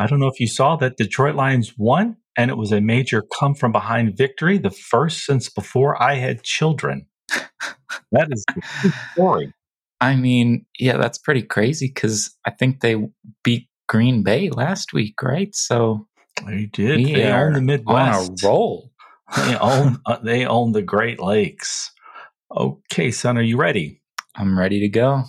I don't know if you saw that Detroit Lions won, and it was a major come from behind victory, the first since before I had children. that is story. I mean, yeah, that's pretty crazy because I think they beat Green Bay last week, right? So they did. They own the Midwest. On a roll. they own. Uh, they own the Great Lakes. Okay, son, are you ready? I'm ready to go.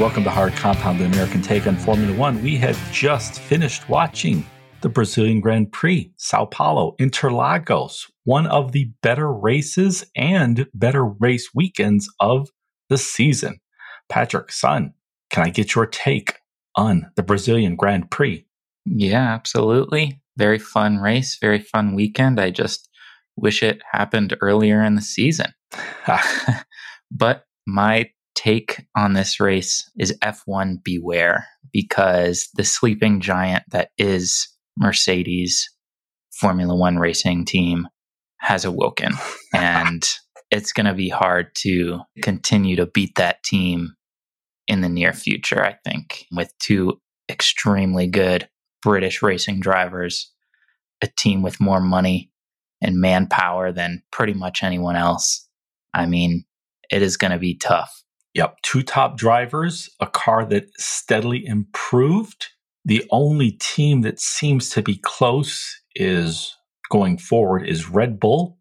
Welcome to Hard Compound, the American take on Formula One. We had just finished watching the Brazilian Grand Prix, Sao Paulo, Interlagos, one of the better races and better race weekends of the season. Patrick, son, can I get your take on the Brazilian Grand Prix? Yeah, absolutely. Very fun race, very fun weekend. I just wish it happened earlier in the season. but my take on this race is F1 beware because the sleeping giant that is Mercedes Formula One racing team has awoken. and it's going to be hard to continue to beat that team in the near future, I think, with two extremely good British racing drivers, a team with more money and manpower than pretty much anyone else. I mean, it is going to be tough. Yep, two top drivers, a car that steadily improved. The only team that seems to be close is going forward is Red Bull.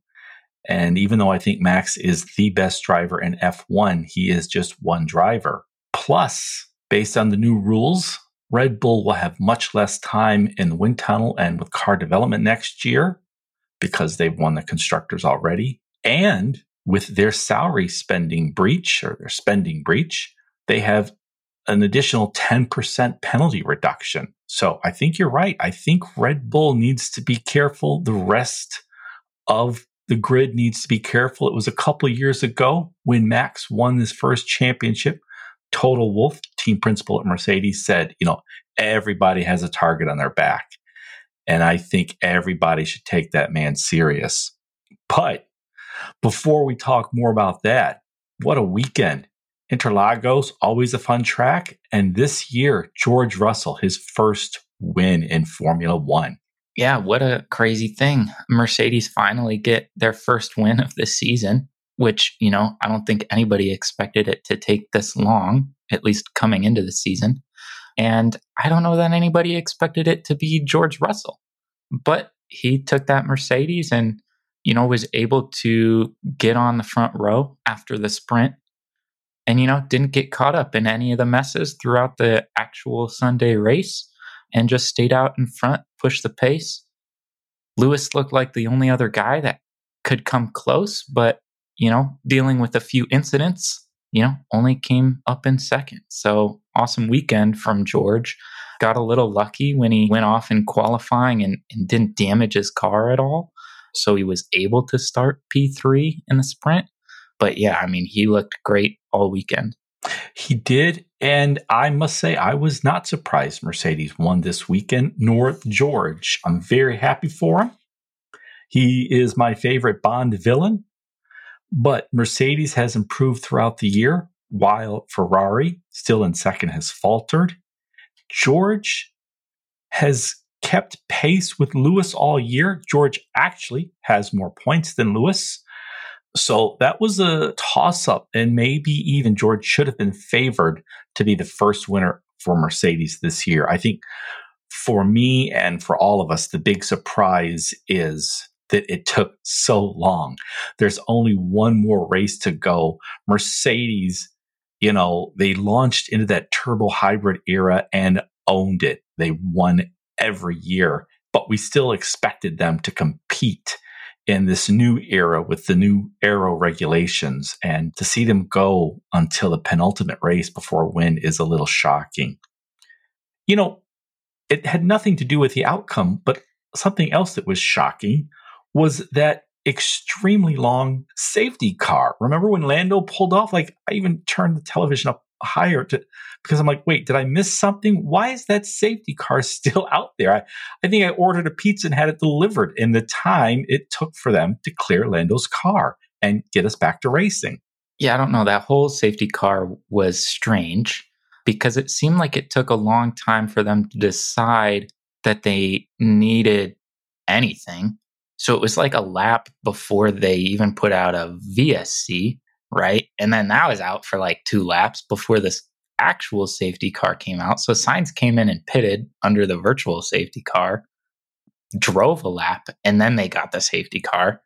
And even though I think Max is the best driver in F1, he is just one driver. Plus, based on the new rules, Red Bull will have much less time in the wind tunnel and with car development next year because they've won the constructors already. And with their salary spending breach or their spending breach, they have an additional 10% penalty reduction. So I think you're right. I think Red Bull needs to be careful. The rest of the grid needs to be careful. It was a couple years ago when Max won his first championship. Toto Wolff, team principal at Mercedes, said, you know, everybody has a target on their back. And I think everybody should take that man serious. But before we talk more about that, what a weekend. Interlagos, always a fun track. And this year, George Russell, his first win in Formula One. Yeah, what a crazy thing. Mercedes finally get their first win of the season, which, you know, I don't think anybody expected it to take this long, at least coming into the season. And I don't know that anybody expected it to be George Russell. But he took that Mercedes and you know, was able to get on the front row after the sprint and, you know, didn't get caught up in any of the messes throughout the actual Sunday race and just stayed out in front, pushed the pace. Lewis looked like the only other guy that could come close, but, you know, dealing with a few incidents, you know, only came up in second. So awesome weekend from George. Got a little lucky when he went off in qualifying and, and didn't damage his car at all. So he was able to start P3 in the sprint. But yeah, I mean, he looked great all weekend. He did. And I must say, I was not surprised Mercedes won this weekend, nor George. I'm very happy for him. He is my favorite Bond villain. But Mercedes has improved throughout the year, while Ferrari, still in second, has faltered. George has kept pace with Lewis all year. George actually has more points than Lewis. So that was a toss up, and maybe even George should have been favored to be the first winner for Mercedes this year. I think for me and for all of us, the big surprise is that it took so long. There's only one more race to go. Mercedes, you know, they launched into that turbo hybrid era and owned it. They won every year, but we still expected them to compete in this new era with the new aero regulations. And to see them go until the penultimate race before win is a little shocking. You know, it had nothing to do with the outcome, but something else that was shocking was that extremely long safety car. Remember when Lando pulled off? Like, I even turned the television up higher to, because I'm like, wait, did I miss something? Why is that safety car still out there? I, I think I ordered a pizza and had it delivered in the time it took for them to clear Lando's car and get us back to racing. Yeah, I don't know. That whole safety car was strange because it seemed like it took a long time for them to decide that they needed anything. So it was like a lap before they even put out a VSC, right? And then that was out for like two laps before this actual safety car came out. So Sainz came in and pitted under the virtual safety car, drove a lap, and then they got the safety car.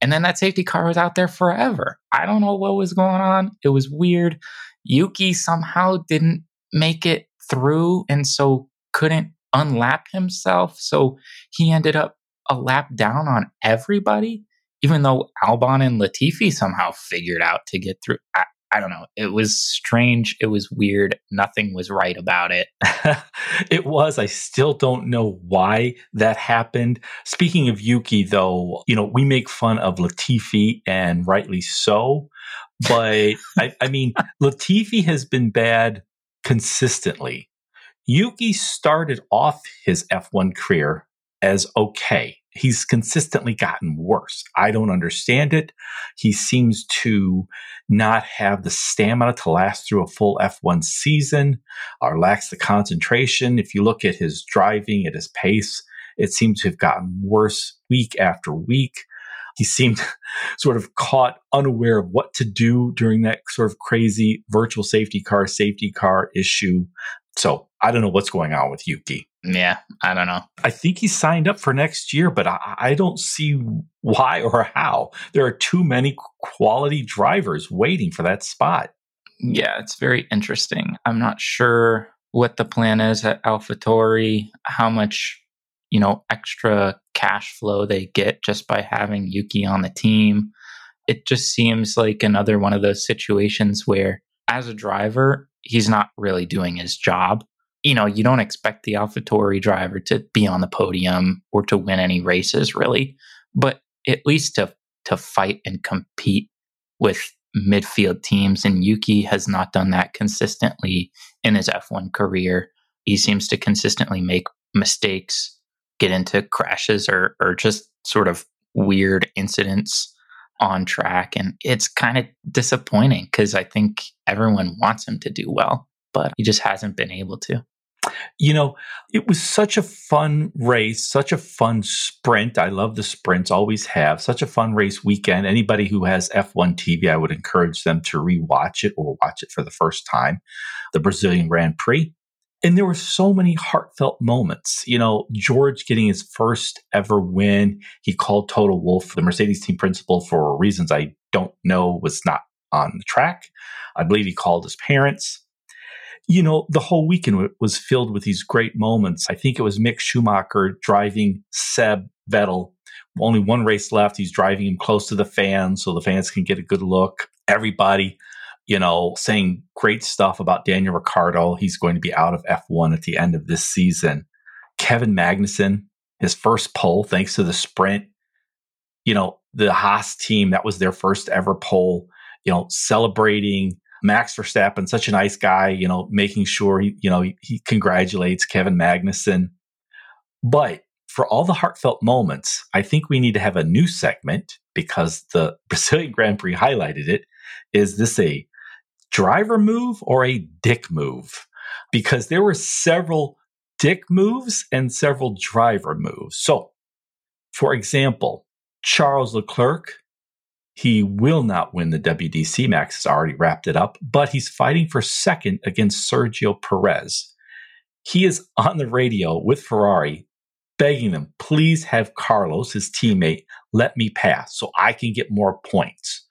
And then that safety car was out there forever. I don't know what was going on. It was weird. Yuki somehow didn't make it through and so couldn't unlap himself. So he ended up a lap down on everybody, even though Albon and Latifi somehow figured out to get through. I, I don't know. It was strange. It was weird. Nothing was right about it. it was. I still don't know why that happened. Speaking of Yuki, though, you know, we make fun of Latifi and rightly so. But I, I mean, Latifi has been bad consistently. Yuki started off his F1 career as okay he's consistently gotten worse. I don't understand it. He seems to not have the stamina to last through a full F1 season or lacks the concentration. If you look at his driving at his pace, it seems to have gotten worse week after week. He seemed sort of caught unaware of what to do during that sort of crazy virtual safety car, safety car issue. So I don't know what's going on with Yuki. Yeah, I don't know. I think he signed up for next year, but I, I, don't see why or how. There are too many quality drivers waiting for that spot. Yeah, it's very interesting. I'm not sure what the plan is at AlphaTauri, how much you know extra cash flow they get just by having Yuki on the team. It just seems like another one of those situations where, as a driver, he's not really doing his job you know, you don't expect the AlphaTauri driver to be on the podium or to win any races really, but at least to to fight and compete with midfield teams. And Yuki has not done that consistently in his F1 career. He seems to consistently make mistakes, get into crashes or or just sort of weird incidents on track. And it's kind of disappointing because I think everyone wants him to do well, but he just hasn't been able to. You know, it was such a fun race, such a fun sprint. I love the sprints, always have. Such a fun race weekend. Anybody who has F1 TV, I would encourage them to rewatch it or watch it for the first time. The Brazilian Grand Prix. And there were so many heartfelt moments. You know, George getting his first ever win. He called Toto Wolff, the Mercedes team principal, for reasons I don't know, was not on the track. I believe he called his parents you know, the whole weekend was filled with these great moments. I think it was Mick Schumacher driving Seb Vettel. Only one race left. He's driving him close to the fans so the fans can get a good look. Everybody, you know, saying great stuff about Daniel Ricciardo. He's going to be out of F1 at the end of this season. Kevin Magnussen, his first pole thanks to the sprint. You know, the Haas team, that was their first ever pole, you know, celebrating Max Verstappen, such a nice guy, you know, making sure he, you know, he, he congratulates Kevin Magnussen. But for all the heartfelt moments, I think we need to have a new segment because the Brazilian Grand Prix highlighted it. Is this a driver move or a dick move? Because there were several dick moves and several driver moves. So, for example, Charles Leclerc he will not win the WDC. Max has already wrapped it up, but he's fighting for second against Sergio Perez. He is on the radio with Ferrari begging them, please have Carlos, his teammate, let me pass so I can get more points.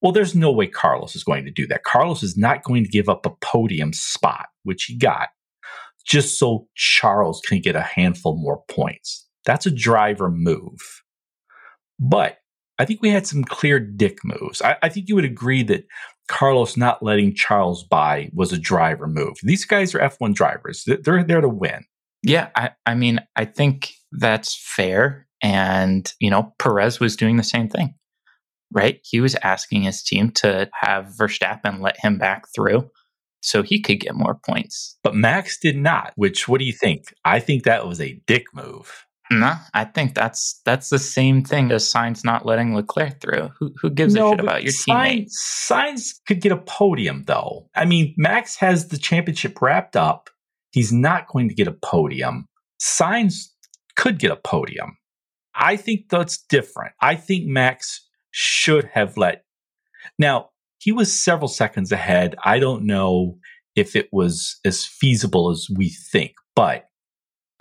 Well, there's no way Carlos is going to do that. Carlos is not going to give up a podium spot, which he got, just so Charles can get a handful more points. That's a driver move. But I think we had some clear dick moves. I, I, think you would agree that Carlos not letting Charles by was a driver move. These guys are F1 drivers. They're there to win. Yeah, I, I mean, I think that's fair. And, you know, Perez was doing the same thing, right? He was asking his team to have Verstappen let him back through. so he could get more points. But Max did not, which what do you think? I think that was a dick move. No, I think that's that's the same thing as Sainz not letting Leclerc through. Who who gives no, a shit about your teammate? Sainz could get a podium though. I mean, Max has the championship wrapped up. He's not going to get a podium. Sainz could get a podium. I think that's different. I think Max should have let. Now, he was several seconds ahead. I don't know if it was as feasible as we think, but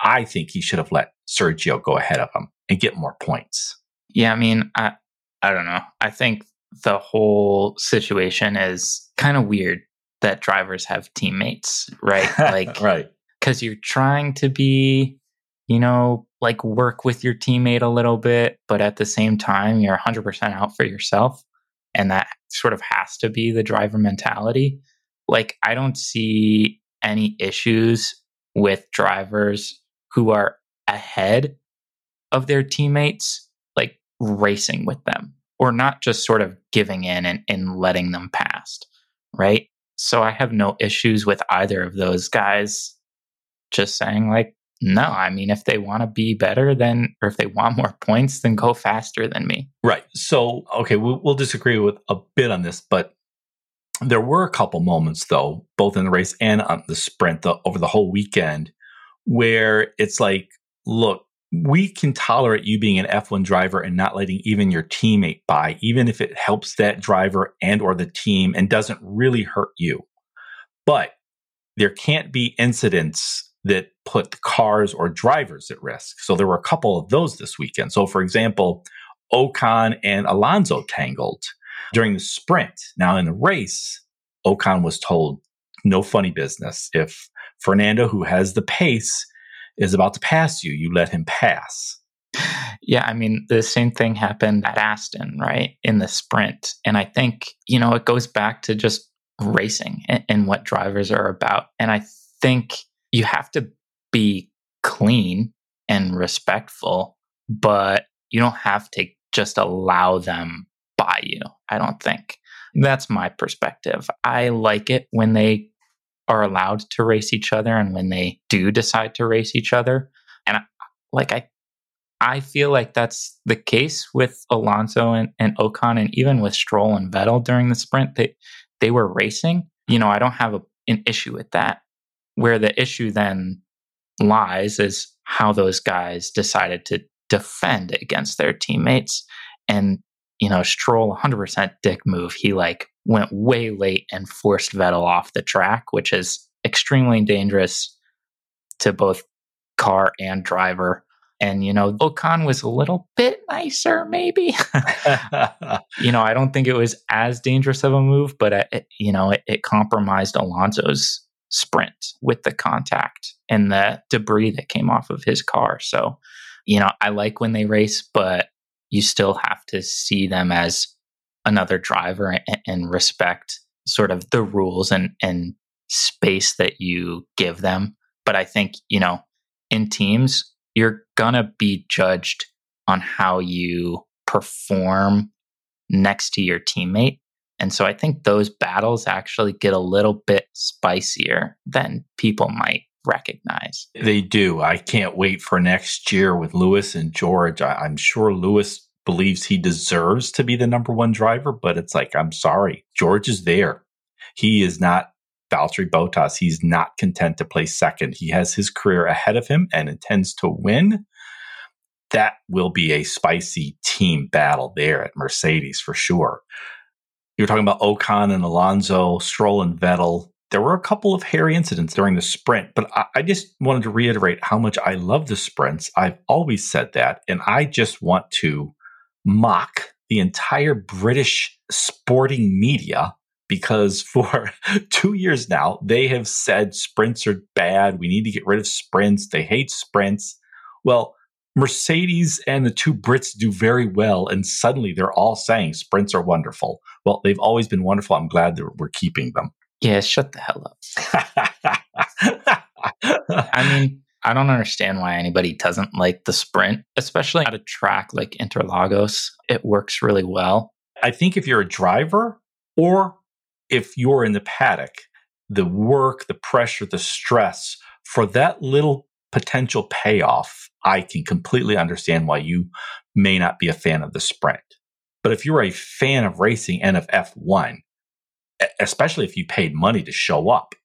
I think he should have let Sergio go ahead of him and get more points. Yeah, I mean, I I don't know. I think the whole situation is kind of weird that drivers have teammates, right? Like right. Cuz you're trying to be, you know, like work with your teammate a little bit, but at the same time you're 100% out for yourself and that sort of has to be the driver mentality. Like I don't see any issues with drivers who are ahead of their teammates, like racing with them, or not just sort of giving in and, and letting them past, right? So I have no issues with either of those guys just saying, like, no, I mean, if they want to be better, then, or if they want more points, then go faster than me. Right. So, okay, we'll, we'll disagree with a bit on this, but there were a couple moments, though, both in the race and on the sprint the, over the whole weekend, where it's like, look, we can tolerate you being an F1 driver and not letting even your teammate by, even if it helps that driver and or the team and doesn't really hurt you. But there can't be incidents that put cars or drivers at risk. So there were a couple of those this weekend. So for example, Ocon and Alonso tangled during the sprint. Now in the race, Ocon was told no funny business. If Fernando, who has the pace, is about to pass you, you let him pass. Yeah, I mean, the same thing happened at Aston, right? In the sprint. And I think, you know, it goes back to just racing and, and what drivers are about. And I think you have to be clean and respectful, but you don't have to just allow them by you. I don't think. That's my perspective. I like it when they are allowed to race each other and when they do decide to race each other. And I, like I I feel like that's the case with Alonso and, and Ocon and even with Stroll and Vettel during the sprint. They they were racing. You know, I don't have a, an issue with that. Where the issue then lies is how those guys decided to defend against their teammates. And, you know, Stroll 100% dick move. He like went way late and forced Vettel off the track, which is extremely dangerous to both car and driver. And, you know, Ocon was a little bit nicer, maybe. you know, I don't think it was as dangerous of a move, but, it, you know, it, it compromised Alonso's sprint with the contact and the debris that came off of his car. So, you know, I like when they race, but you still have to see them as another driver and, and respect sort of the rules and, and space that you give them. But I think, you know, in teams, you're going to be judged on how you perform next to your teammate. And so I think those battles actually get a little bit spicier than people might recognize. They do. I can't wait for next year with Lewis and George. I, am sure Lewis believes he deserves to be the number one driver, but it's like, I'm sorry, George is there. He is not Valtteri Bottas. He's not content to play second. He has his career ahead of him and intends to win. That will be a spicy team battle there at Mercedes for sure. You're talking about Ocon and Alonso, Stroll and Vettel. There were a couple of hairy incidents during the sprint, but I, I just wanted to reiterate how much I love the sprints. I've always said that, and I just want to mock the entire British sporting media because for two years now, they have said sprints are bad. We need to get rid of sprints. They hate sprints. Well, Mercedes and the two Brits do very well, and suddenly they're all saying sprints are wonderful. Well, they've always been wonderful. I'm glad that we're keeping them. Yeah, shut the hell up. I mean, I don't understand why anybody doesn't like the sprint, especially at a track like Interlagos. It works really well. I think if you're a driver or if you're in the paddock, the work, the pressure, the stress for that little potential payoff, I can completely understand why you may not be a fan of the sprint. But if you're a fan of racing and of F1, especially if you paid money to show up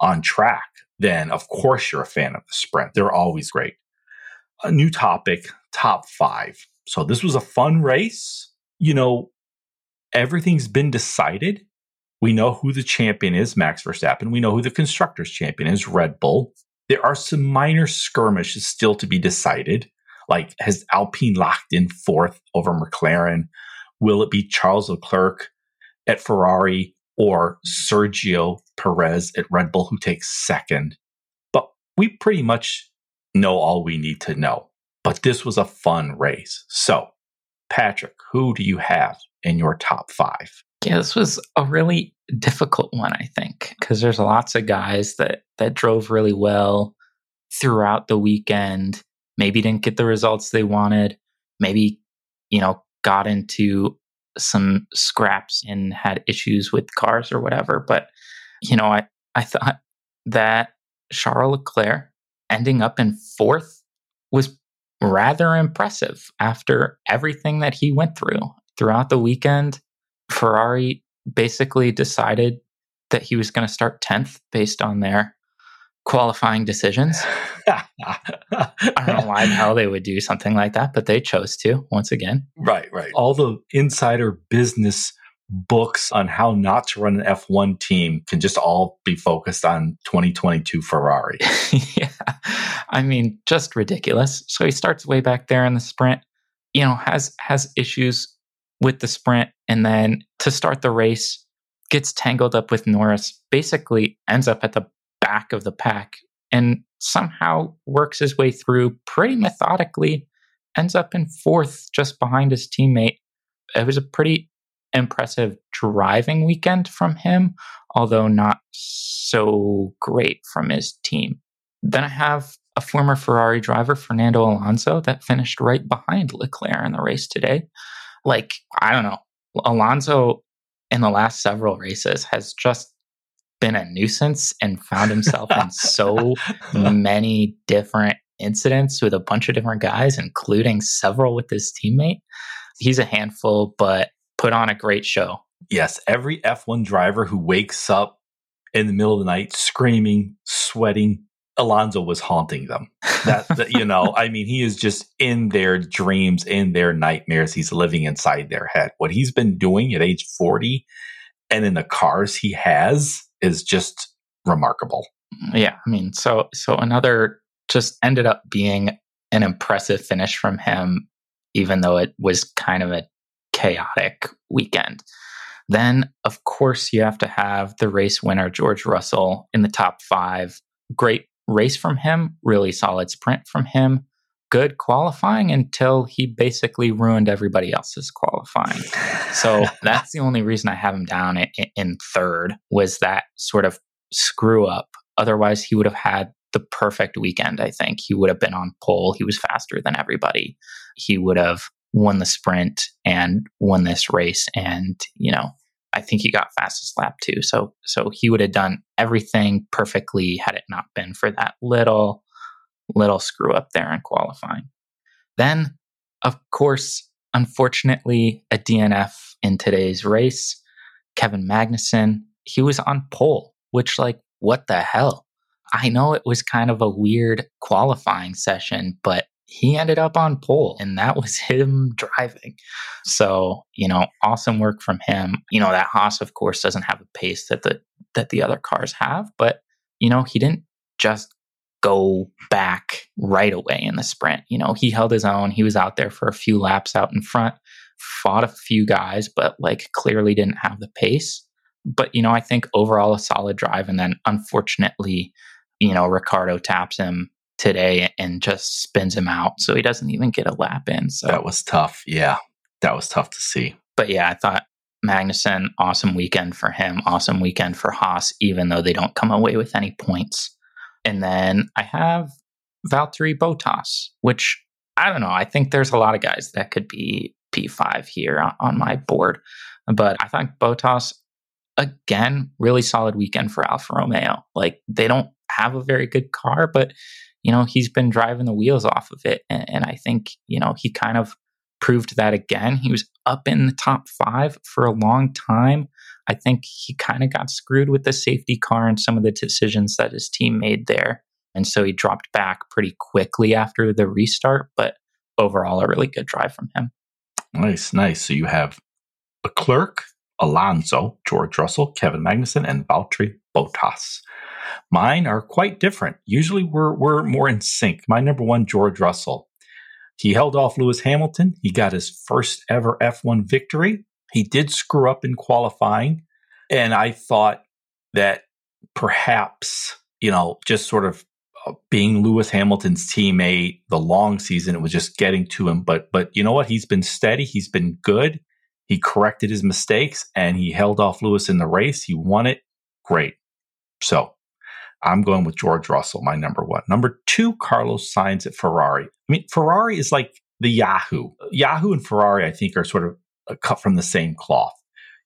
on track, then of course you're a fan of the sprint. They're always great. A new topic, top five. So this was a fun race. You know, everything's been decided. We know who the champion is, Max Verstappen. We know who the constructors champion is, Red Bull. There are some minor skirmishes still to be decided. Like, has Alpine locked in fourth over McLaren? Will it be Charles Leclerc at Ferrari or Sergio Perez at Red Bull who takes second? But we pretty much know all we need to know. But this was a fun race. So, Patrick, who do you have in your top five? Yeah, this was a really difficult one, I think, because there's lots of guys that that drove really well throughout the weekend. Maybe didn't get the results they wanted. Maybe, you know, got into some scraps and had issues with cars or whatever. But, you know, I, I thought that Charles Leclerc ending up in fourth was rather impressive after everything that he went through throughout the weekend. Ferrari basically decided that he was going to start 10th based on their qualifying decisions. I don't know why the hell they would do something like that, but they chose to once again. Right, right. All the insider business books on how not to run an F1 team can just all be focused on 2022 Ferrari. yeah. I mean, just ridiculous. So he starts way back there in the sprint, you know, has has issues with the sprint and then to start the race gets tangled up with Norris, basically ends up at the back of the pack and somehow works his way through pretty methodically, ends up in fourth just behind his teammate. It was a pretty impressive driving weekend from him, although not so great from his team. Then I have a former Ferrari driver, Fernando Alonso, that finished right behind Leclerc in the race today like I don't know, Alonso in the last several races has just been a nuisance and found himself in so many different incidents with a bunch of different guys, including several with his teammate. He's a handful, but put on a great show. Yes, every F1 driver who wakes up in the middle of the night screaming, sweating, Alonso was haunting them. That, that, you know, I mean, he is just in their dreams, in their nightmares. He's living inside their head. What he's been doing at age 40 and in the cars he has is just remarkable. Yeah, I mean, so so another just ended up being an impressive finish from him even though it was kind of a chaotic weekend. Then, of course, you have to have the race winner, George Russell, in the top five. Great race from him, really solid sprint from him, good qualifying until he basically ruined everybody else's qualifying. So that's the only reason I have him down in, in third was that sort of screw up. Otherwise, he would have had the perfect weekend, I think. He would have been on pole. He was faster than everybody. He would have won the sprint and won this race. And, you know, I think he got fastest lap too. So so he would have done everything perfectly had it not been for that little little screw up there in qualifying. Then, of course, unfortunately, a DNF in today's race. Kevin Magnussen, he was on pole, which like what the hell? I know it was kind of a weird qualifying session, but he ended up on pole and that was him driving. So, you know, awesome work from him. You know, that Haas of course doesn't have a pace that the that the other cars have, but you know, he didn't just go back right away in the sprint. You know, he held his own. He was out there for a few laps out in front, fought a few guys, but like clearly didn't have the pace. But, you know, I think overall a solid drive. And then unfortunately, you know, Ricciardo taps him today and just spins him out. So he doesn't even get a lap in. So that was tough. Yeah. That was tough to see. But yeah, I thought Magnussen, awesome weekend for him, awesome weekend for Haas, even though they don't come away with any points. And then I have Valtteri Bottas, which I don't know. I think there's a lot of guys that could be P5 here on, my board. But I think Bottas again, really solid weekend for Alfa Romeo. Like they don't have a very good car, but you know, he's been driving the wheels off of it. And, and I think, you know, he kind of proved that again. He was up in the top five for a long time. I think he kind of got screwed with the safety car and some of the decisions that his team made there. And so he dropped back pretty quickly after the restart, but overall, a really good drive from him. Nice, nice. So you have Leclerc, Alonso, George Russell, Kevin Magnussen, and Valtteri Bottas. Mine are quite different. Usually we're, we're more in sync. My number one, George Russell. He held off Lewis Hamilton. He got his first ever F1 victory. He did screw up in qualifying. And I thought that perhaps, you know, just sort of uh, being Lewis Hamilton's teammate, the long season, it was just getting to him. But, but you know what? He's been steady. He's been good. He corrected his mistakes and he held off Lewis in the race. He won it. Great. So I'm going with George Russell, my number one. Number two, Carlos Sainz at Ferrari. I mean, Ferrari is like the Yahoo. Yahoo and Ferrari, I think, are sort of Uh, cut from the same cloth.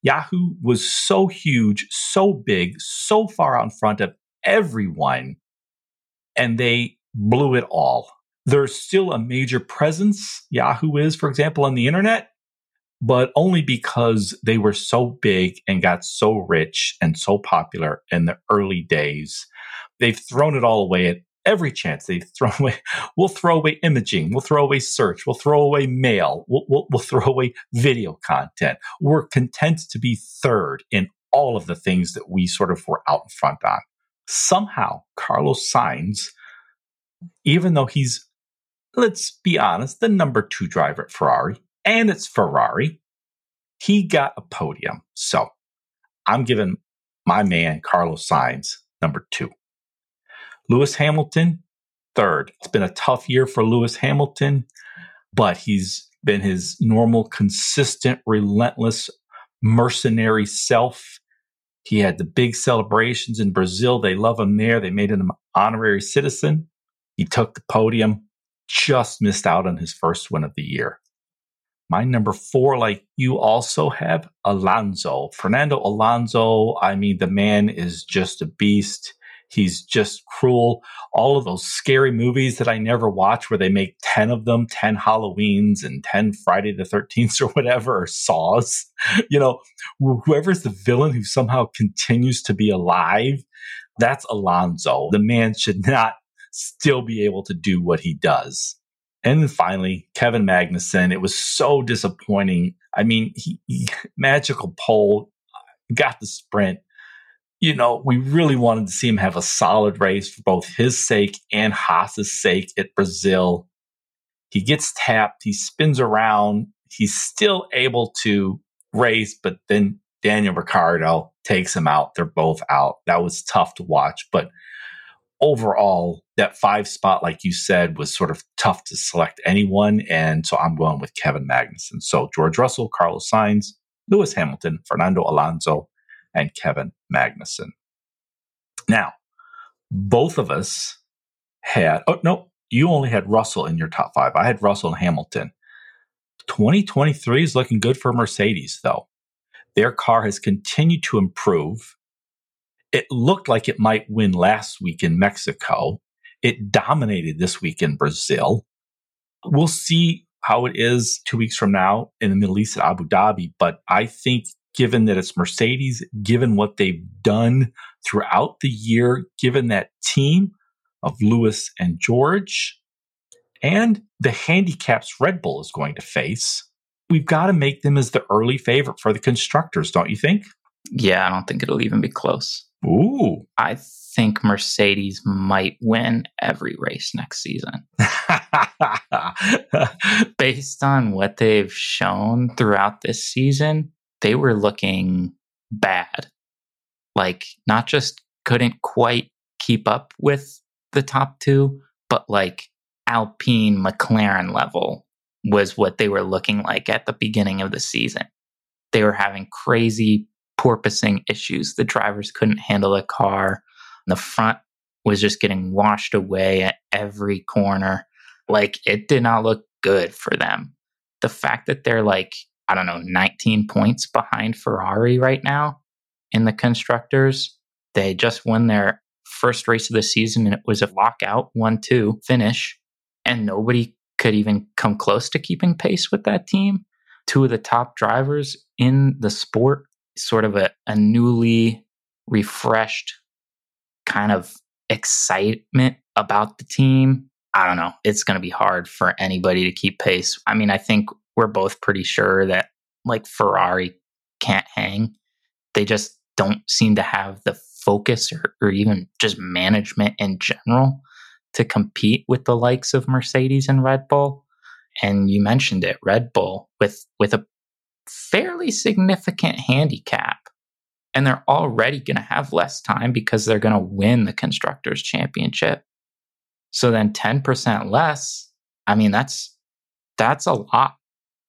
Yahoo was so huge, so big, so far out in front of everyone, and they blew it all. There's still a major presence, Yahoo is, for example, on the internet, but only because they were so big and got so rich and so popular in the early days. They've thrown it all away at every chance. they throw away, we'll throw away imaging, we'll throw away search, we'll throw away mail, we'll, we'll, we'll throw away video content. We're content to be third in all of the things that we sort of were out in front on. Somehow, Carlos Sainz, even though he's, let's be honest, the number two driver at Ferrari, and it's Ferrari. He got a podium. So I'm giving my man Carlos Sainz number two. Lewis Hamilton, third. It's been a tough year for Lewis Hamilton, but he's been his normal, consistent, relentless, mercenary self. He had the big celebrations in Brazil. They love him there. They made him an honorary citizen. He took the podium, just missed out on his first win of the year. My number four, like you also have Alonso. Fernando Alonso, I mean, the man is just a beast. He's just cruel. All of those scary movies that I never watch where they make 10 of them, 10 Halloweens and 10 Friday the 13th or whatever, or Saws. You know, whoever's the villain who somehow continues to be alive, that's Alonso. The man should not still be able to do what he does. And finally, Kevin Magnussen. It was so disappointing. I mean, he, he, magical pole uh, got the sprint. You know, we really wanted to see him have a solid race for both his sake and Haas's sake at Brazil. He gets tapped. He spins around. He's still able to race, but then Daniel Ricciardo takes him out. They're both out. That was tough to watch, but overall, that five spot, like you said, was sort of tough to select anyone. And so I'm going with Kevin Magnussen. So George Russell, Carlos Sainz, Lewis Hamilton, Fernando Alonso, and Kevin Magnussen. Now, both of us had, oh, no, you only had Russell in your top five. I had Russell and Hamilton. 2023 is looking good for Mercedes, though. Their car has continued to improve. It looked like it might win last week in Mexico. It dominated this week in Brazil. We'll see how it is two weeks from now in the Middle East at Abu Dhabi. But I think, given that it's Mercedes, given what they've done throughout the year, given that team of Lewis and George, and the handicaps Red Bull is going to face, we've got to make them as the early favorite for the constructors, don't you think? Yeah, I don't think it'll even be close. Ooh. I think Mercedes might win every race next season. Based on what they've shown throughout this season, they were looking bad. Like, not just couldn't quite keep up with the top two, but like Alpine McLaren level was what they were looking like at the beginning of the season. They were having crazy porpoising issues. The drivers couldn't handle the car. The front was just getting washed away at every corner. Like it did not look good for them. The fact that they're like, I don't know, 19 points behind Ferrari right now in the constructors. They just won their first race of the season and it was a lockout 1-2 finish and nobody could even come close to keeping pace with that team. Two of the top drivers in the sport, sort of a, a newly refreshed kind of excitement about the team. I don't know. It's going to be hard for anybody to keep pace. I mean, I think we're both pretty sure that like Ferrari can't hang. They just don't seem to have the focus or, or even just management in general to compete with the likes of Mercedes and Red Bull. And you mentioned it, Red Bull with with a fairly significant handicap. And they're already going to have less time because they're going to win the constructors championship. So then 10% less, I mean that's that's a lot.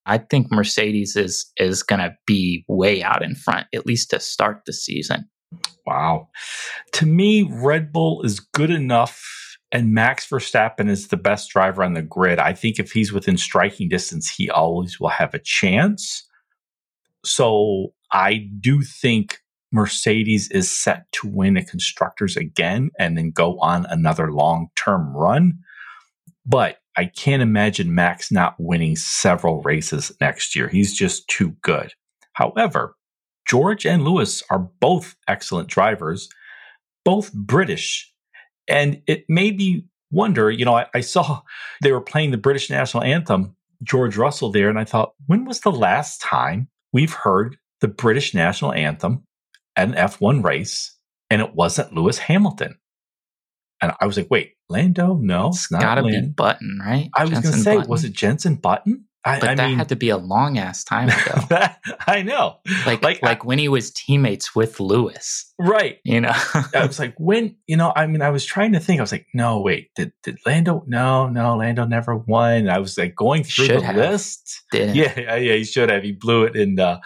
I think Mercedes is is going to be way out in front at least to start the season. Wow. To me, Red Bull is good enough and Max Verstappen is the best driver on the grid. I think if he's within striking distance, he always will have a chance. So I do think Mercedes is set to win a constructors again and then go on another long term run. But I can't imagine Max not winning several races next year. He's just too good. However, George and Lewis are both excellent drivers, both British. And it made me wonder, you know, I, I, saw they were playing the British national anthem, George Russell there, and I thought, when was the last time we've heard the British national anthem at an F1 race and it wasn't Lewis Hamilton? And I was like, wait, Lando? No, it's gotta be Button, right? I was to say, Button? was it Jenson Button? I, but I that mean, had to be a long ass time ago. that, I know. Like like, like I, when he was teammates with Lewis. Right. You know. I was like, when you know, I mean, I was trying to think. I was like, no, wait, did did Lando no, no, Lando never won. I was like going through should the have. list. Didn't. Yeah, yeah, he should have. He blew it in uh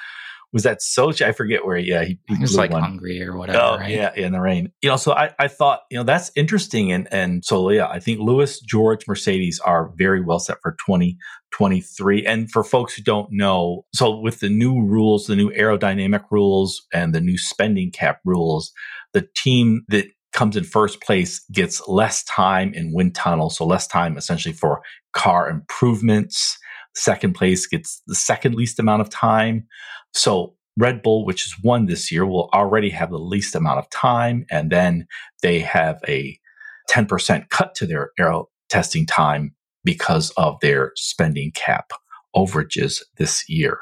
was that Sochi? I forget where. Yeah, he, he, was like one. Hungary or whatever. Oh, right? yeah, in the rain. You know, so I, I thought you know that's interesting, and and so yeah, I think Lewis, George, Mercedes are very well set for twenty twenty three. And for folks who don't know, so with the new rules, the new aerodynamic rules, and the new spending cap rules, the team that comes in first place gets less time in wind tunnel, so less time essentially for car improvements. Second place gets the second least amount of time. So Red Bull, which is one this year, will already have the least amount of time. And then they have a 10% cut to their aero testing time because of their spending cap overages this year.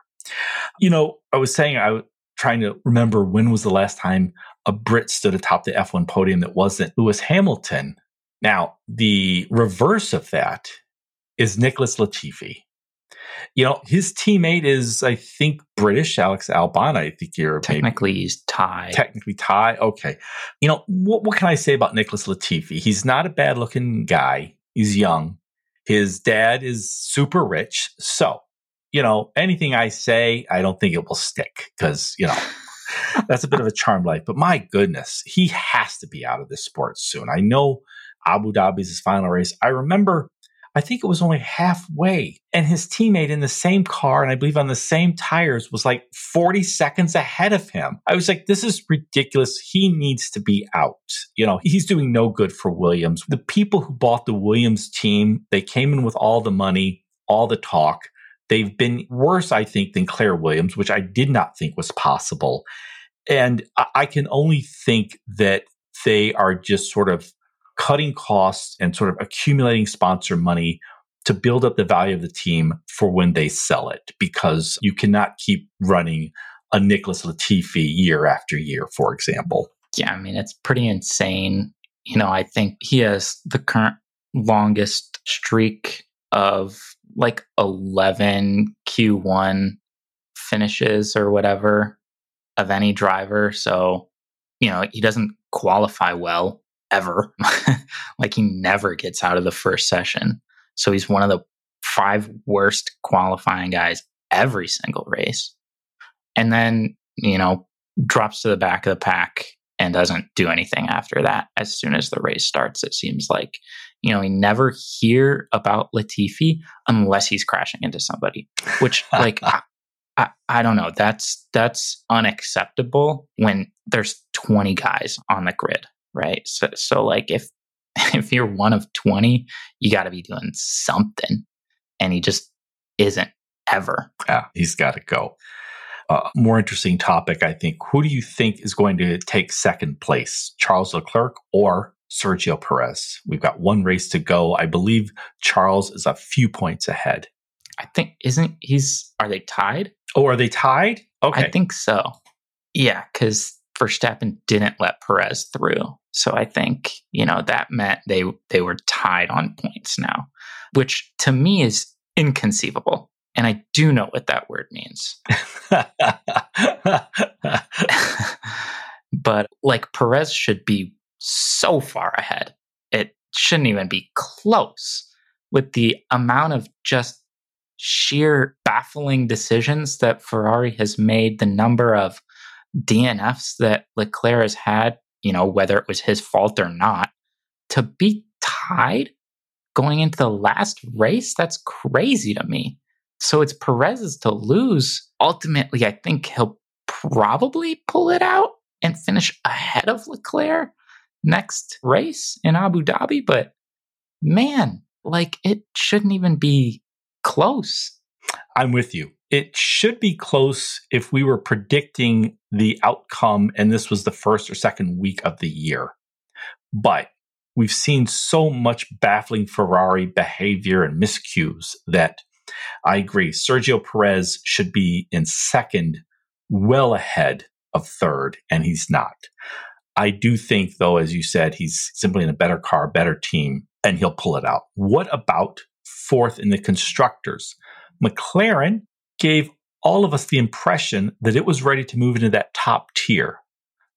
You know, I was saying I was trying to remember when was the last time a Brit stood atop the F1 podium that wasn't Lewis Hamilton. Now, the reverse of that is Nicholas Latifi. You know, his teammate is, I think, British, Alex Albon. I think you're technically maybe, he's Thai. Technically Thai. Okay. You know, what, what can I say about Nicholas Latifi? He's not a bad looking guy. He's young. His dad is super rich. So, you know, anything I say, I don't think it will stick because, you know, that's a bit of a charm life. But my goodness, he has to be out of this sport soon. I know Abu Dhabi's his final race. I remember I think it was only halfway. And his teammate in the same car and I believe on the same tires was like 40 seconds ahead of him. I was like, this is ridiculous. He needs to be out. You know, he's doing no good for Williams. The people who bought the Williams team, they came in with all the money, all the talk. They've been worse, I think, than Claire Williams, which I did not think was possible. And I can only think that they are just sort of cutting costs and sort of accumulating sponsor money to build up the value of the team for when they sell it because you cannot keep running a Nicholas Latifi year after year, for example. Yeah, I mean, it's pretty insane. You know, I think he has the current longest streak of like 11 Q1 finishes or whatever of any driver. So, you know, he doesn't qualify well ever. like he never gets out of the first session. So he's one of the five worst qualifying guys every single race. And then, you know, drops to the back of the pack and doesn't do anything after that. As soon as the race starts, it seems like, you know, we never hear about Latifi unless he's crashing into somebody, which like I, I, I don't know. That's that's unacceptable when there's 20 guys on the grid, right? So, so like if if you're one of 20, you got to be doing something. And he just isn't ever. Yeah, he's got to go. Uh, more interesting topic, I think. Who do you think is going to take second place, Charles Leclerc or Sergio Perez? We've got one race to go. I believe Charles is a few points ahead. I think isn't he's are they tied? Oh, are they tied? Okay. I think so. Yeah, because Verstappen didn't let Perez through. So I think, you know, that meant they they were tied on points now, which to me is inconceivable. And I do know what that word means. but like Perez should be so far ahead. It shouldn't even be close with the amount of just sheer baffling decisions that Ferrari has made, the number of DNFs that Leclerc has had, you know, whether it was his fault or not, to be tied going into the last race, that's crazy to me. So it's Perez's to lose. Ultimately, I think he'll probably pull it out and finish ahead of Leclerc next race in Abu Dhabi. But man, like it shouldn't even be close. I'm with you. It should be close if we were predicting the outcome and this was the first or second week of the year. But we've seen so much baffling Ferrari behavior and miscues that I agree. Sergio Perez should be in second, well ahead of third, and he's not. I do think, though, as you said, he's simply in a better car, better team, and he'll pull it out. What about fourth in the constructors? McLaren gave all of us the impression that it was ready to move into that top tier,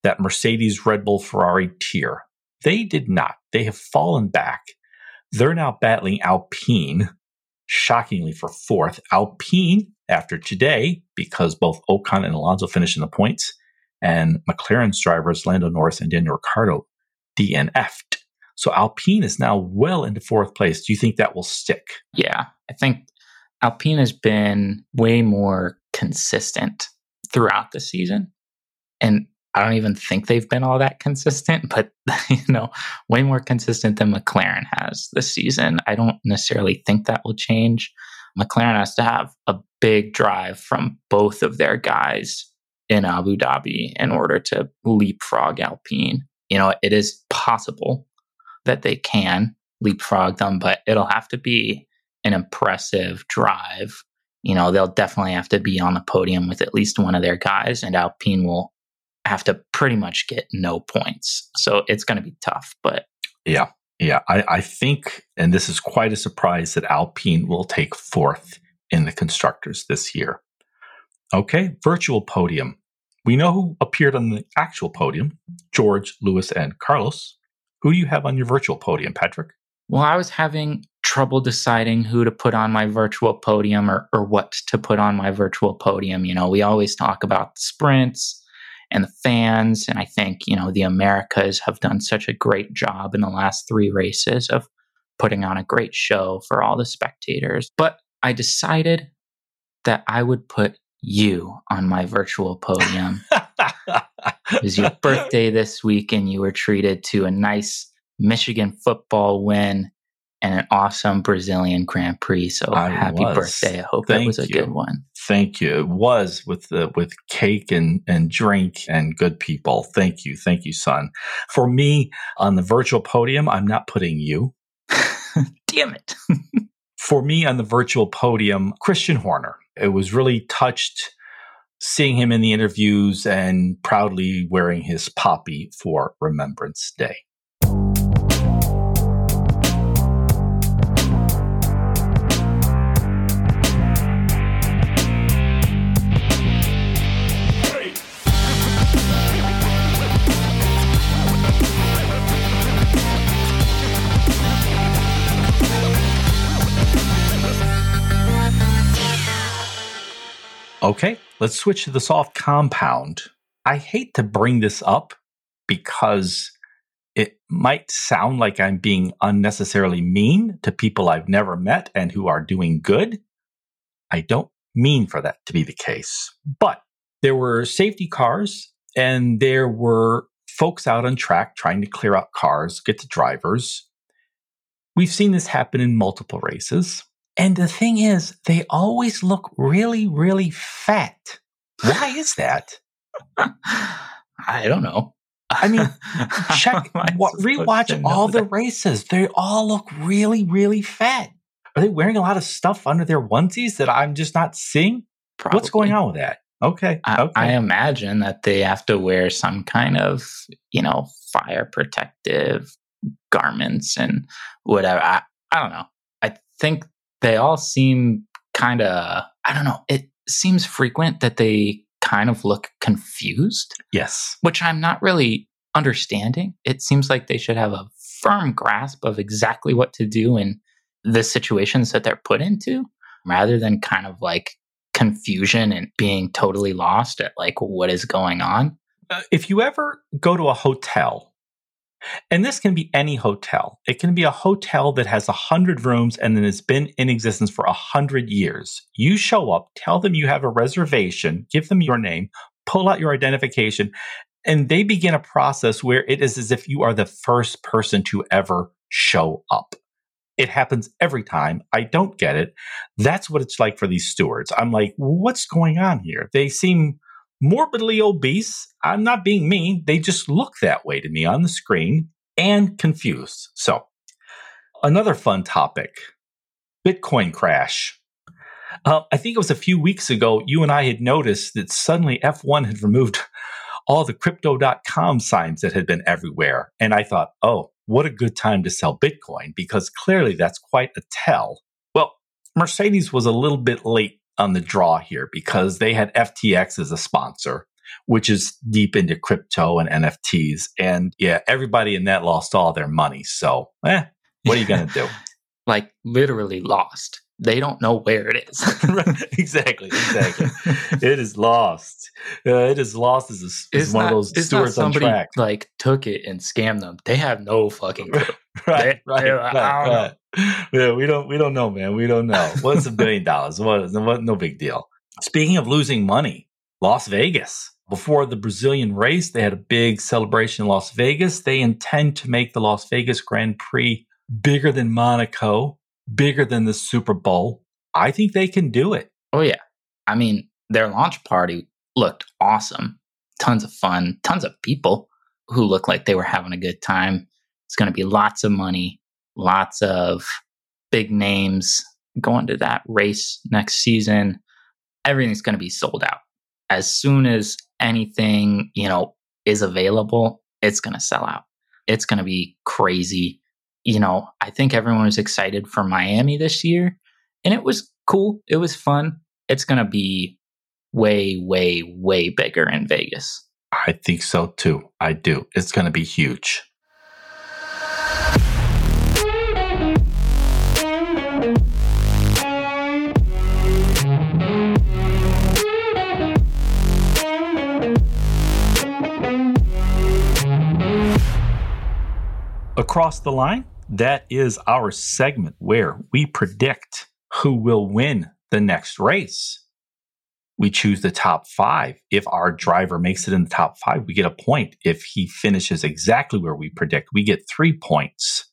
that Mercedes, Red Bull, Ferrari tier. They did not. They have fallen back. They're now battling Alpine, shockingly for fourth. Alpine, after today, because both Ocon and Alonso finished in the points, and McLaren's drivers, Lando Norris and Daniel Ricciardo, DNF'd. So Alpine is now well into fourth place. Do you think that will stick? Yeah, I think Alpine has been way more consistent throughout the season. And I don't even think they've been all that consistent, but you know, way more consistent than McLaren has this season. I don't necessarily think that will change. McLaren has to have a big drive from both of their guys in Abu Dhabi in order to leapfrog Alpine. You know, it is possible that they can leapfrog them, but it'll have to be an impressive drive. You know, they'll definitely have to be on the podium with at least one of their guys, and Alpine will have to pretty much get no points. So it's going to be tough, but. Yeah. Yeah. I, I think, and this is quite a surprise, that Alpine will take fourth in the constructors this year. Okay. Virtual podium. We know who appeared on the actual podium George, Lewis, and Carlos. Who do you have on your virtual podium, Patrick? Well, I was having trouble deciding who to put on my virtual podium or, or what to put on my virtual podium. You know, we always talk about the sprints and the fans. And I think, you know, the Americas have done such a great job in the last three races of putting on a great show for all the spectators. But I decided that I would put you on my virtual podium. it was your birthday this week, and you were treated to a nice Michigan football win and an awesome Brazilian Grand Prix. So I happy was. birthday. I hope Thank that was a you. good one. Thank you. It was with the with cake and, and drink and good people. Thank you. Thank you, son. For me, on the virtual podium, I'm not putting you. Damn it. For me on the virtual podium, Christian Horner. It was really touched seeing him in the interviews and proudly wearing his poppy for Remembrance Day. Okay, let's switch to the soft compound. I hate to bring this up because it might sound like I'm being unnecessarily mean to people I've never met and who are doing good. I don't mean for that to be the case. But there were safety cars and there were folks out on track trying to clear out cars, get the drivers. We've seen this happen in multiple races. And the thing is, they always look really, really fat. Why is that? I don't know. I mean, check what rewatch all the races. They all look really, really fat. Are they wearing a lot of stuff under their onesies that I'm just not seeing? Probably. What's going on with that? Okay. I, okay. I imagine that they have to wear some kind of, you know, fire protective garments and whatever. I, I don't know. I think they all seem kind of, I don't know. It seems frequent that they kind of look confused. Yes. Which I'm not really understanding. It seems like they should have a firm grasp of exactly what to do in the situations that they're put into rather than kind of like confusion and being totally lost at like what is going on. Uh, if you ever go to a hotel, and this can be any hotel, it can be a hotel that has a hundred rooms and then has been in existence for a hundred years. You show up, tell them you have a reservation, give them your name, pull out your identification, and they begin a process where it is as if you are the first person to ever show up. It happens every time. I don't get it. That's what it's like for these stewards. I'm like, what's going on here? They seem morbidly obese. I'm not being mean. They just look that way to me on the screen and confused. So, another fun topic Bitcoin crash. Uh, I think it was a few weeks ago, you and I had noticed that suddenly F1 had removed all the crypto.com signs that had been everywhere. And I thought, oh, what a good time to sell Bitcoin because clearly that's quite a tell. Well, Mercedes was a little bit late on the draw here because they had FTX as a sponsor, which is deep into crypto and NFTs. And yeah, everybody in that lost all their money. So, eh, what are you going to do? like literally lost they don't know where it is. exactly, exactly. it is lost. Uh, it is lost as, a, as one not, of those stewards on track. Like took it and scammed them. They have no fucking clue. right, they, right, right, right. Yeah, we don't, we don't know, man. We don't know. What's a billion dollars? What? What? No big deal. Speaking of losing money, Las Vegas. Before the Brazilian race, they had a big celebration in Las Vegas. They intend to make the Las Vegas Grand Prix bigger than Monaco bigger than the Super Bowl. I think they can do it. Oh, yeah. I mean, their launch party looked awesome. Tons of fun, tons of people who looked like they were having a good time. It's going to be lots of money, lots of big names going to that race next season. Everything's going to be sold out. As soon as anything, you know, is available, it's going to sell out. It's going to be crazy you know, I think everyone was excited for Miami this year, and it was cool. It was fun. It's going to be way, way, way bigger in Vegas. I think so too. I do. It's going to be huge. Across the line, that is our segment where we predict who will win the next race. We choose the top five. If our driver makes it in the top five, we get a point. If he finishes exactly where we predict, we get three points.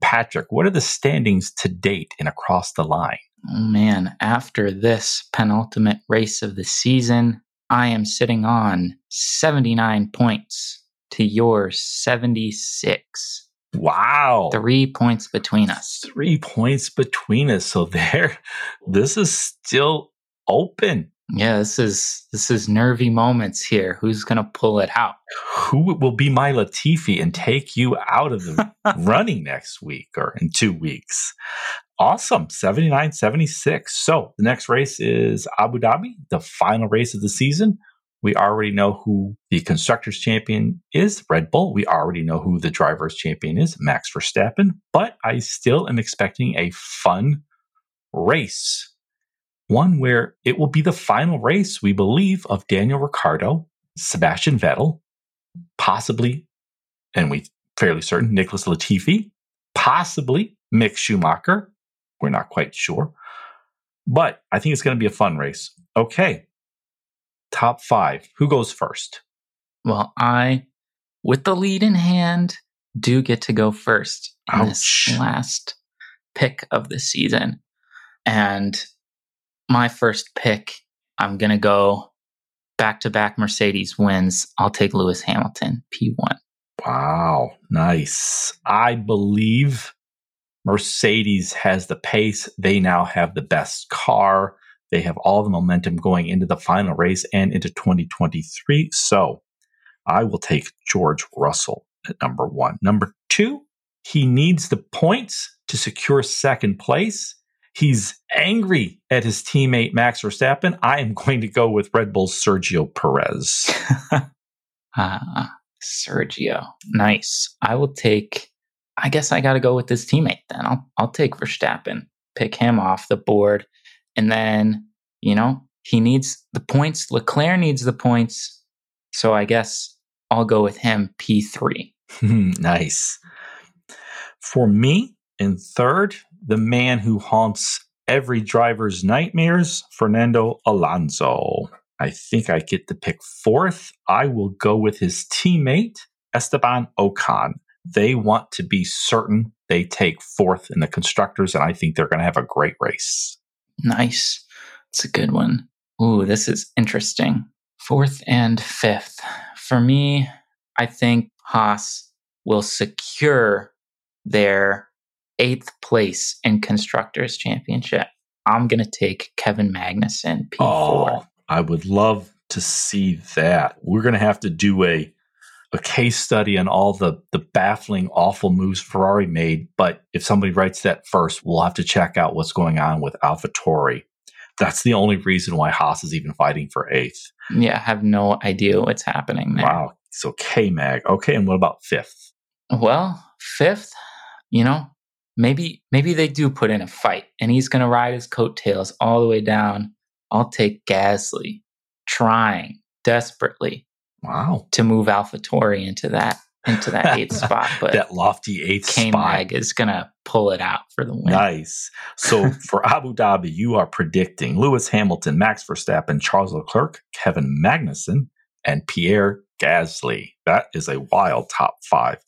Patrick, what are the standings to date in Across the Line? Oh man, after this penultimate race of the season, I am sitting on 79 points to your 76. Wow. Three points between us. Three points between us. So there, this is still open. Yeah, this is this is nervy moments here. Who's gonna pull it out? Who will be my Latifi and take you out of the running next week or in two weeks? Awesome. 79 76. So the next race is Abu Dhabi, the final race of the season. We already know who the constructors champion is, Red Bull. We already know who the drivers champion is, Max Verstappen. But I still am expecting a fun race. One where it will be the final race, we believe, of Daniel Ricciardo, Sebastian Vettel, possibly, and we fairly certain, Nicholas Latifi, possibly Mick Schumacher. We're not quite sure. But I think it's going to be a fun race. Okay top five. Who goes first? Well, I, with the lead in hand, do get to go first in Ouch. this last pick of the season. And my first pick, I'm going to go back to back Mercedes wins. I'll take Lewis Hamilton, P1. Wow, nice. I believe Mercedes has the pace. They now have the best car. They have all the momentum going into the final race and into 2023. So I will take George Russell at number one. Number two, he needs the points to secure second place. He's angry at his teammate Max Verstappen. I am going to go with Red Bull's Sergio Perez. Ah, Sergio. Nice. I will take, I guess I got to go with his teammate then. I'll, I'll take Verstappen, pick him off the board. And then, you know, he needs the points. Leclerc needs the points. So I guess I'll go with him, P3. nice. For me, in third, the man who haunts every driver's nightmares, Fernando Alonso. I think I get to pick fourth. I will go with his teammate, Esteban Ocon. They want to be certain they take fourth in the constructors, and I think they're going to have a great race. Nice. It's a good one. Ooh, this is interesting. Fourth and fifth. For me, I think Haas will secure their eighth place in Constructors' Championship. I'm going to take Kevin Magnussen, P4. Oh, I would love to see that. We're going to have to do a a case study on all the the baffling, awful moves Ferrari made. But if somebody writes that first, we'll have to check out what's going on with AlphaTauri. That's the only reason why Haas is even fighting for eighth. Yeah, I have no idea what's happening there. Wow. So K Mag. Okay, and what about fifth? Well, fifth, you know, maybe maybe they do put in a fight and he's going to ride his coattails all the way down. I'll take Gasly trying desperately Wow. to move AlphaTauri into that into that eighth spot, but that lofty eighth K spot. Mag is going to pull it out for the win. Nice. So for Abu Dhabi, you are predicting Lewis Hamilton, Max Verstappen, Charles Leclerc, Kevin Magnussen, and Pierre Gasly. That is a wild top five.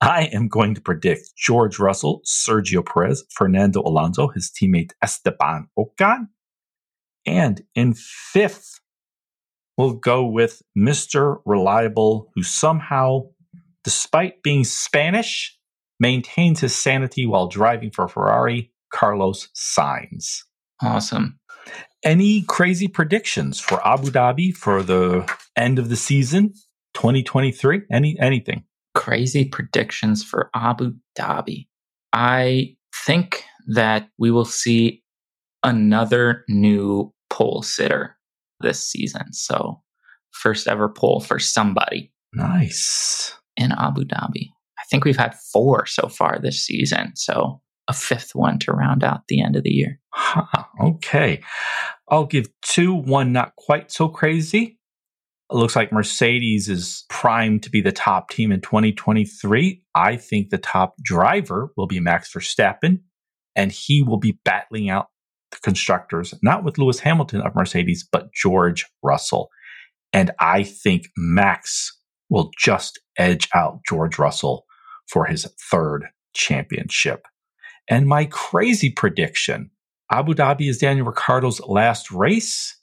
I am going to predict George Russell, Sergio Perez, Fernando Alonso, his teammate Esteban Ocon. And in fifth, we'll go with Mr. Reliable, who somehow, despite being Spanish, maintains his sanity while driving for Ferrari, Carlos Sainz. Awesome. Any crazy predictions for Abu Dhabi for the end of the season, 2023? Any anything? Crazy predictions for Abu Dhabi. I think that we will see another new pole sitter this season. So, first ever pole for somebody Nice. in Abu Dhabi. I think we've had four so far this season. So, a fifth one to round out the end of the year. Huh, okay. I'll give two, one not quite so crazy. It looks like Mercedes is primed to be the top team in 2023. I think the top driver will be Max Verstappen, and he will be battling out constructors, not with Lewis Hamilton of Mercedes, but George Russell. And I think Max will just edge out George Russell for his third championship. And my crazy prediction Abu Dhabi is Daniel Ricciardo's last race.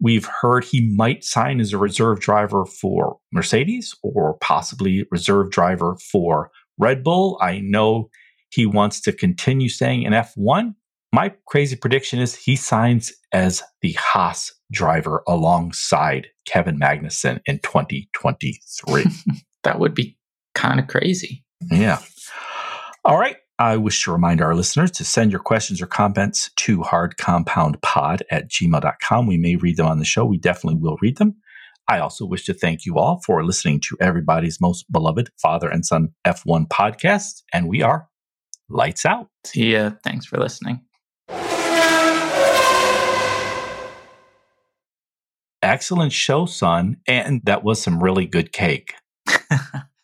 We've heard he might sign as a reserve driver for Mercedes or possibly reserve driver for Red Bull. I know he wants to continue staying in F1. My crazy prediction is he signs as the Haas driver alongside Kevin Magnussen in 2023. That would be kind of crazy. Yeah. All right. I wish to remind our listeners to send your questions or comments to hardcompoundpod at gmail.com. We may read them on the show. We definitely will read them. I also wish to thank you all for listening to everybody's most beloved father and son F1 podcast. And we are lights out. See ya. Thanks for listening. Excellent show, son. And that was some really good cake.